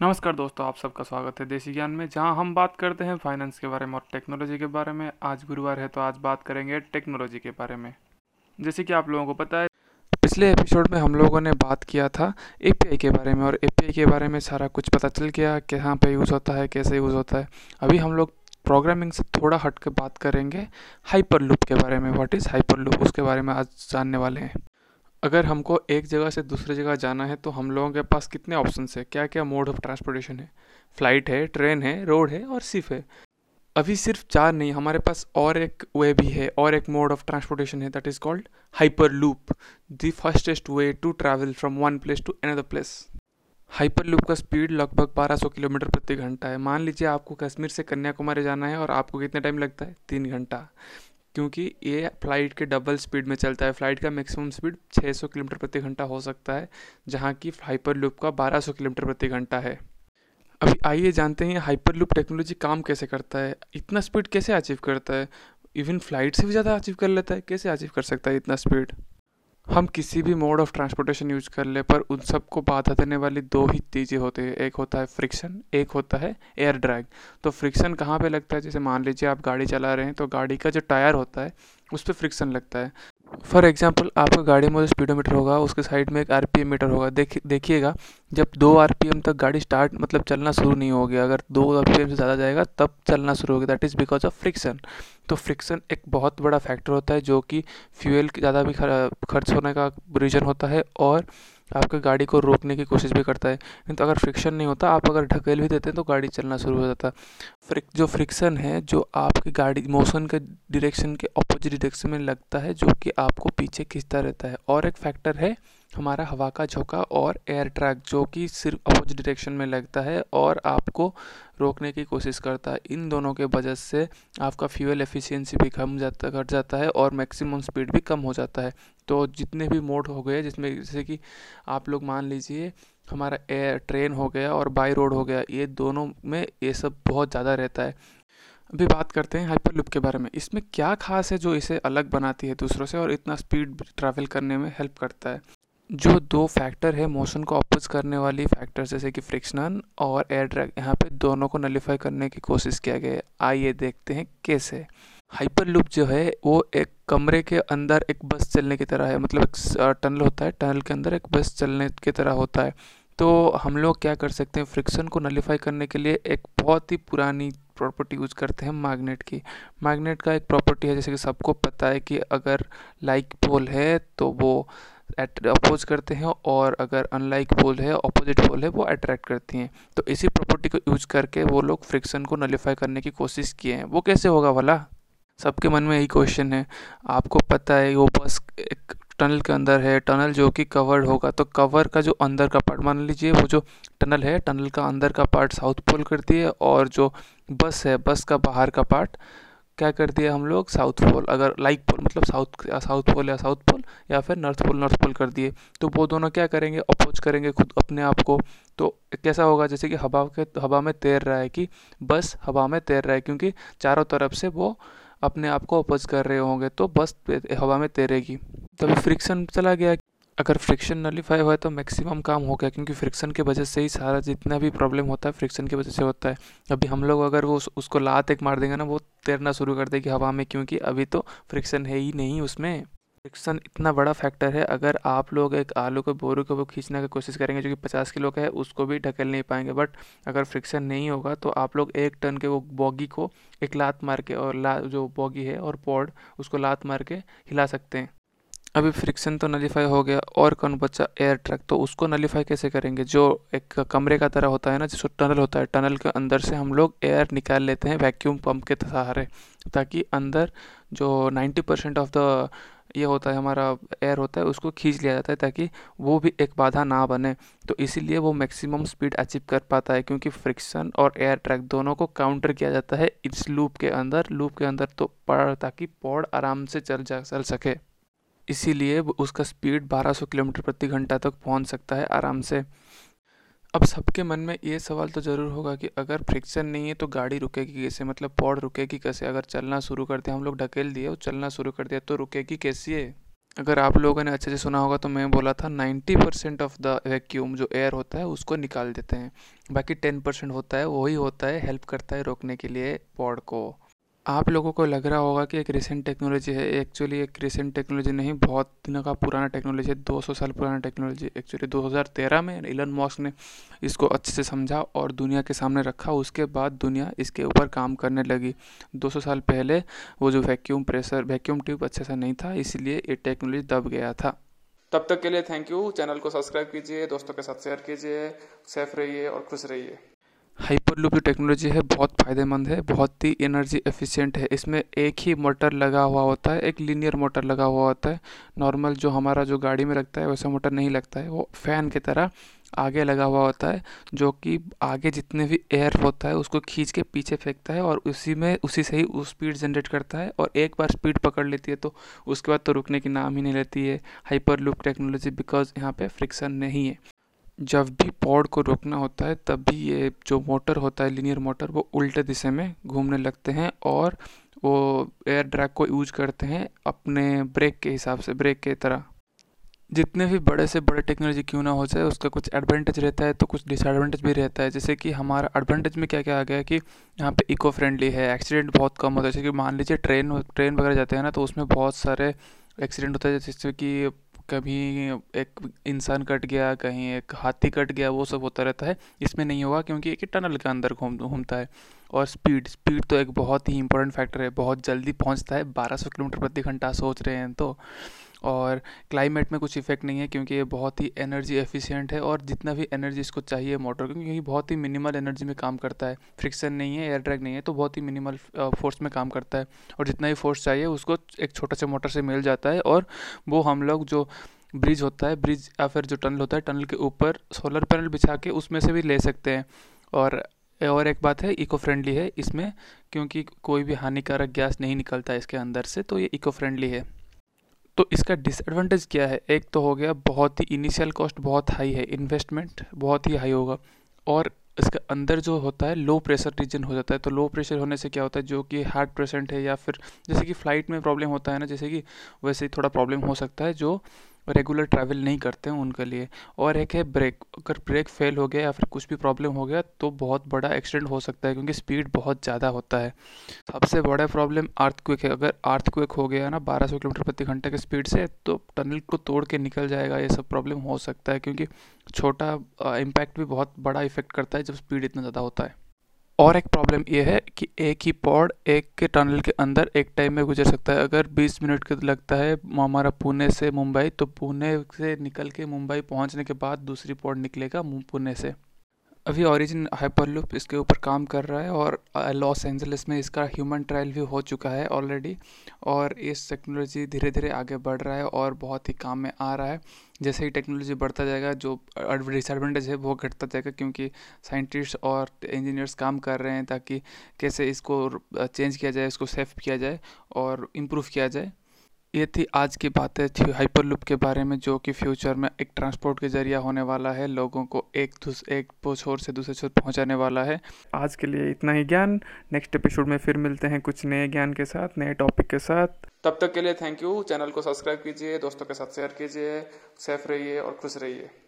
नमस्कार दोस्तों, आप सबका स्वागत है देसी ज्ञान में, जहाँ हम बात करते हैं फाइनेंस के बारे में और टेक्नोलॉजी के बारे में। आज गुरुवार है तो आज बात करेंगे टेक्नोलॉजी के बारे में। जैसे कि आप लोगों को पता है, पिछले एपिसोड में हम लोगों ने बात किया था ए के बारे में और ए के बारे में सारा कुछ पता चल गया, कहाँ पर यूज़ होता है, कैसे यूज़ होता है। अभी हम लोग प्रोग्रामिंग से थोड़ा हट के बात करेंगे हाइपर लूप के बारे में व्हाट इज़ हाइपर लूप उसके बारे में आज जानने वाले हैं। अगर हमको एक जगह से दूसरी जगह जाना है तो हम लोगों के पास कितने ऑप्शन है? क्या क्या मोड ऑफ़ ट्रांसपोर्टेशन है? फ़्लाइट है ट्रेन है रोड है और सिर्फ़ है। अभी सिर्फ़ चार नहीं, हमारे पास और एक वे भी है, और एक मोड ऑफ़ ट्रांसपोर्टेशन है that is called hyperloop the fastest way to travel from one place to another place hyperloop का स्पीड लगभग 1200 किलोमीटर प्रति घंटा है। मान लीजिए आपको कश्मीर से कन्याकुमारी जाना है और आपको कितने टाइम लगता है? तीन घंटा। क्योंकि ये फ़्लाइट के डबल स्पीड में चलता है। फ़्लाइट का मैक्सिमम स्पीड 600 किलोमीटर प्रति घंटा हो सकता है, जहाँ की हाइपर लूप का 1200 किलोमीटर प्रति घंटा है। अभी आइए जानते हैं हाइपर लूप टेक्नोलॉजी काम कैसे करता है, इतना स्पीड कैसे अचीव करता है? इवन फ़्लाइट से भी ज़्यादा अचीव कर लेता है, कैसे अचीव कर सकता है इतना स्पीड? हम किसी भी मोड ऑफ़ ट्रांसपोर्टेशन यूज़ कर ले, पर उन सबको बाधा देने वाली दो ही चीज़ें होती है। एक होता है फ्रिक्शन एक होता है एयर ड्रैग तो फ्रिक्शन कहाँ पे लगता है? जैसे मान लीजिए आप गाड़ी चला रहे हैं तो गाड़ी का जो टायर होता है, उस पर फ्रिक्शन लगता है। फॉर एग्ज़ाम्पल आपका गाड़ी में जो स्पीडोमीटर होगा, उसके साइड में एक आर पी एम मीटर होगा। देख, देखिएगा, जब दो आर पी एम तक गाड़ी स्टार्ट मतलब चलना शुरू नहीं होगी, अगर दो आर पी एम से ज़्यादा जाएगा, तब चलना शुरू होगी। That is because of friction तो फ्रिक्शन एक बहुत बड़ा फैक्टर होता है, जो कि फ्यूल ज़्यादा भी खर्च होने का रीज़न होता है, और आपके गाड़ी को रोकने की कोशिश भी करता है। नहीं तो अगर फ्रिक्शन नहीं होता, आप अगर ढकेल भी देते हैं तो गाड़ी चलना शुरू हो जाता। फ्रिक जो फ्रिक्शन है, जो आपकी गाड़ी मोशन के डायरेक्शन के अपोजिट डायरेक्शन में लगता है, जो कि आपको पीछे खींचता रहता है। और एक फैक्टर है हमारा हवा का झोंका और एयर ट्रैक जो कि सिर्फ़ अपोजिट डायरेक्शन में लगता है और आपको रोकने की कोशिश करता है। इन दोनों के वजह से आपका फ्यूल एफिशिएंसी भी कम जाता, घट जाता है और मैक्सिमम स्पीड भी कम हो जाता है। तो जितने भी मोड हो गए, जिसमें जैसे कि आप लोग मान लीजिए, हमारा एयर ट्रेन हो गया और बाई रोड हो गया, ये दोनों में ये सब बहुत ज़्यादा रहता है। अभी बात करते हैं हाइपर लूप के बारे में। इसमें क्या खास है जो इसे अलग बनाती है दूसरों से और इतना स्पीड ट्रैवल करने में हेल्प करता है? जो दो फैक्टर है मोशन को अपोज करने वाली फैक्टर जैसे कि फ्रिक्शनल और एयर ड्रैग यहाँ पे दोनों को नलीफाई करने की कोशिश किया गया है। आइए देखते हैं कैसे। हाइपर लूप जो है, वो एक कमरे के अंदर एक बस चलने की तरह है। मतलब एक टनल होता है टनल के अंदर एक बस चलने की तरह होता है। तो हम लोग क्या कर सकते हैं फ्रिक्शन को नलीफाई करने के लिए एक बहुत ही पुरानी प्रॉपर्टी यूज़ करते हैं मैग्नेट की। मैग्नेट का एक प्रॉपर्टी है, जैसे कि सबको पता है कि अगर लाइक पोल है तो वो अपोज करते हैं और अगर अनलाइक पोल है अपोजिट पोल है, वो अट्रैक्ट करती हैं। तो इसी प्रॉपर्टी को यूज़ करके वो लोग फ्रिक्शन को नलीफाई करने की कोशिश किए हैं। वो कैसे होगा भला? सबके मन में यही क्वेश्चन है। आपको पता है, वो बस एक टनल के अंदर है। टनल जो कि कवर्ड होगा तो कवर का जो अंदर का पार्ट मान लीजिए, वो जो टनल है टनल का अंदर का पार्ट साउथ पोल करती है और जो बस है, बस का बाहर का पार्ट क्या कर दिया हम लोग? साउथ पोल अगर लाइक पोल मतलब साउथ साउथ पोल या साउथ पोल या फिर नॉर्थ पोल नॉर्थ पोल कर दिए। तो वो दोनों क्या करेंगे? अपोज करेंगे खुद अपने आप को। तो कैसा होगा? जैसे कि हवा के, हवा में तैर रहा है कि बस हवा में तैर रहा है, क्योंकि चारों तरफ़ से वो अपने आप को अपोज कर रहे होंगे तो बस हवा में तैरेगी। तभी फ्रिक्शन चला गया। अगर फ्रिक्शन नलीफाई हुआ है तो मैक्सिमम काम हो गया क्योंकि फ्रिक्शन की वजह से ही सारा जितना भी प्रॉब्लम होता है फ्रिक्शन की वजह से होता है। अभी हम लोग अगर वो उस, उसको लात एक मार देंगे ना वो तैरना शुरू कर देगी हवा में क्योंकि अभी तो फ्रिक्शन है ही नहीं उसमें। फ्रिक्शन इतना बड़ा फैक्टर है अगर आप लोग एक आलू के बोरू को खींचने की कोशिश करेंगे जो कि पचास किलो का है उसको भी ढकेल नहीं पाएँगे। बट अगर फ्रिक्शन नहीं होगा तो आप लोग एक टन के वो बॉगी को एक लात मार के और ला जो बॉगी है और पॉड उसको लात मार के हिला सकते हैं। अभी फ्रिक्शन तो नलीफाई हो गया, और कौन बचा एयर ट्रैक तो उसको नलीफाई कैसे करेंगे? जो एक कमरे का तरह होता है ना, जिसको टनल होता है टनल के अंदर से हम लोग एयर निकाल लेते हैं वैक्यूम पंप के सहारे, ताकि अंदर जो 90 परसेंट ऑफ़ द ये होता है, हमारा एयर होता है, उसको खींच लिया जाता है, ताकि वो भी एक बाधा ना बने। तो इसीलिए वो मैक्सिमम स्पीड अचीव कर पाता है, क्योंकि फ्रिक्शन और एयर ट्रैक दोनों को काउंटर किया जाता है इस लूप के अंदर। लूप के अंदर तो पड़ ताकि पौड़ आराम से चल जा, चल सके। इसीलिए उसका स्पीड 1200 किलोमीटर प्रति घंटा तक पहुँच सकता है आराम से। अब सबके मन में ये सवाल तो ज़रूर होगा कि अगर फ्रिक्शन नहीं है तो गाड़ी रुकेगी कैसे? मतलब पौड़ रुकेगी कैसे? अगर चलना शुरू कर दिया, हम लोग ढकेल दिए और चलना शुरू कर दिया तो रुकेगी कैसी? है अगर आप लोगों ने अच्छे से सुना होगा तो मैं बोला था ninety percent of the vacuum जो एयर होता है उसको निकाल देते हैं। बाकी टेन परसेंट होता है, वही होता है हेल्प करता है रोकने के लिए पॉड को। आप लोगों को लग रहा होगा कि एक रिसेंट टेक्नोलॉजी है। एक्चुअली एक रिसेंट टेक्नोलॉजी नहीं, बहुत दिनों का पुराना टेक्नोलॉजी है। 200 साल पुराना टेक्नोलॉजी एक्चुअली 2013 में इलन मॉस्क ने इसको अच्छे से समझा और दुनिया के सामने रखा। उसके बाद दुनिया इसके ऊपर काम करने लगी। 200 साल पहले वो जो वैक्यूम प्रेशर वैक्यूम ट्यूब अच्छे से नहीं था, इसलिए ये टेक्नोलॉजी दब गया था। तब तक के लिए थैंक यू चैनल को सब्सक्राइब कीजिए, दोस्तों के साथ शेयर कीजिए सेफ़ रहिए और खुश रहिए। हाइपरलूप जो टेक्नोलॉजी है, बहुत फ़ायदेमंद है, बहुत ही एनर्जी एफिशिएंट है। इसमें एक ही मोटर लगा हुआ होता है, एक लीनियर मोटर लगा हुआ होता है। नॉर्मल जो हमारा जो गाड़ी में लगता है, वैसा मोटर नहीं लगता है। वो फ़ैन की तरह आगे लगा हुआ होता है, जो कि आगे जितने भी एयर होता है, उसको खींच के पीछे फेंकता है और उसी में, उसी से ही स्पीड जनरेट करता है और एक बार स्पीड पकड़ लेती है तो उसके बाद तो रुकने की नाम ही नहीं लेती है। हाइपर लूप टेक्नोलॉजी बिकॉज़ यहाँ पे फ्रिक्शन नहीं है। जब भी पॉड को रोकना होता है तब भी ये जो मोटर होता है लीनियर मोटर वो उल्टे दिशा में घूमने लगते हैं और वो एयर ड्रैग को यूज़ करते हैं अपने ब्रेक के हिसाब से ब्रेक के तरह। जितने भी बड़े से बड़े टेक्नोलॉजी क्यों ना हो जाए, उसका कुछ एडवांटेज रहता है तो कुछ डिसएडवांटेज भी रहता है। जैसे कि हमारा एडवांटेज में क्या क्या आ गया है कि यहाँ पे इको फ्रेंडली है एक्सीडेंट बहुत कम होता है। जैसे कि मान लीजिए ट्रेन ट्रेन वगैरह जाते हैं ना तो उसमें बहुत सारे एक्सीडेंट होता है जैसे कि कभी एक इंसान कट गया, कहीं एक हाथी कट गया, वो सब होता रहता है। इसमें नहीं होगा क्योंकि एक टनल के अंदर घूम, घूमता है। और स्पीड स्पीड तो एक बहुत ही इंपॉर्टेंट फैक्टर है, बहुत जल्दी पहुँचता है। 1200 किलोमीटर प्रति घंटा सोच रहे हैं तो। और क्लाइमेट में कुछ इफ़ेक्ट नहीं है क्योंकि ये बहुत ही एनर्जी एफिशिएंट है और जितना भी एनर्जी इसको चाहिए मोटर को, क्योंकि बहुत ही मिनिमल एनर्जी में काम करता है। फ्रिक्शन नहीं है एयर ड्रैग नहीं है तो बहुत ही मिनिमल फोर्स में काम करता है। और जितना भी फोर्स चाहिए उसको एक छोटा सा मोटर से मिल जाता है और वो हम लोग जो ब्रिज होता है ब्रिज या फिर जो टनल होता है टनल के ऊपर सोलर पैनल बिछा के उसमें से भी ले सकते हैं। और और एक बात है इको फ्रेंडली है इसमें, क्योंकि कोई भी हानिकारक गैस नहीं निकलता है इसके अंदर से तो ये इको फ्रेंडली है। तो इसका डिसएडवांटेज क्या है? एक तो हो गया, बहुत ही इनिशियल कॉस्ट बहुत हाई है इन्वेस्टमेंट बहुत ही हाई होगा। और इसके अंदर जो होता है लो प्रेशर रीजन हो जाता है। तो लो प्रेशर होने से क्या होता है? जो कि हार्ट पेशेंट है या फिर जैसे कि फ़्लाइट में प्रॉब्लम होता है ना, जैसे कि वैसे ही थोड़ा प्रॉब्लम हो सकता है, जो रेगुलर ट्रैवल नहीं करते हैं उनके लिए। और एक है ब्रेक अगर ब्रेक फेल हो गया या फिर कुछ भी प्रॉब्लम हो गया तो बहुत बड़ा एक्सीडेंट हो सकता है क्योंकि स्पीड बहुत ज़्यादा होता है। सबसे बड़ा प्रॉब्लम अर्थ क्विक है। अगर अर्थ क्विक हो गया ना 1200 किलोमीटर प्रति घंटे के स्पीड से तो टनल को तोड़ के निकल जाएगा। ये सब प्रॉब्लम हो सकता है क्योंकि छोटा इम्पैक्ट भी बहुत बड़ा इफ़ेक्ट करता है जब स्पीड इतना ज़्यादा होता है। और एक प्रॉब्लम ये है कि एक ही पॉड एक के टनल के अंदर एक टाइम में गुजर सकता है। अगर 20 मिनट के लगता है हमारा पुणे से मुंबई तो पुणे से निकल के मुंबई पहुँचने के बाद दूसरी पॉड निकलेगा पुणे से। अभी ओरिजिन हाइपरलूप इसके ऊपर काम कर रहा है और लॉस एंजलिस में इसका ह्यूमन ट्रायल भी हो चुका है ऑलरेडी और इस टेक्नोलॉजी धीरे धीरे आगे बढ़ रहा है और बहुत ही काम में आ रहा है। जैसे ही टेक्नोलॉजी बढ़ता जाएगा, जो डिसएडवांटेज है, वो घटता जाएगा क्योंकि साइंटिस्ट और इंजीनियर्स काम कर रहे हैं ताकि कैसे इसको चेंज किया जाए, इसको सेफ़ किया जाए और इम्प्रूव किया जाए। ये थी आज की बातें थी हाइपर हाइपरलूप के बारे में, जो कि फ्यूचर में एक ट्रांसपोर्ट के ज़रिया होने वाला है। लोगों को एक दूस, एक छोर से दूसरे छोर पहुँचाने वाला है। आज के लिए इतना ही ज्ञान। नेक्स्ट एपिसोड में फिर मिलते हैं कुछ नए ज्ञान के साथ, नए टॉपिक के साथ। तब तक के लिए थैंक यू चैनल को सब्सक्राइब कीजिए, दोस्तों के साथ शेयर कीजिए सेफ़ रहिए और खुश रहिए।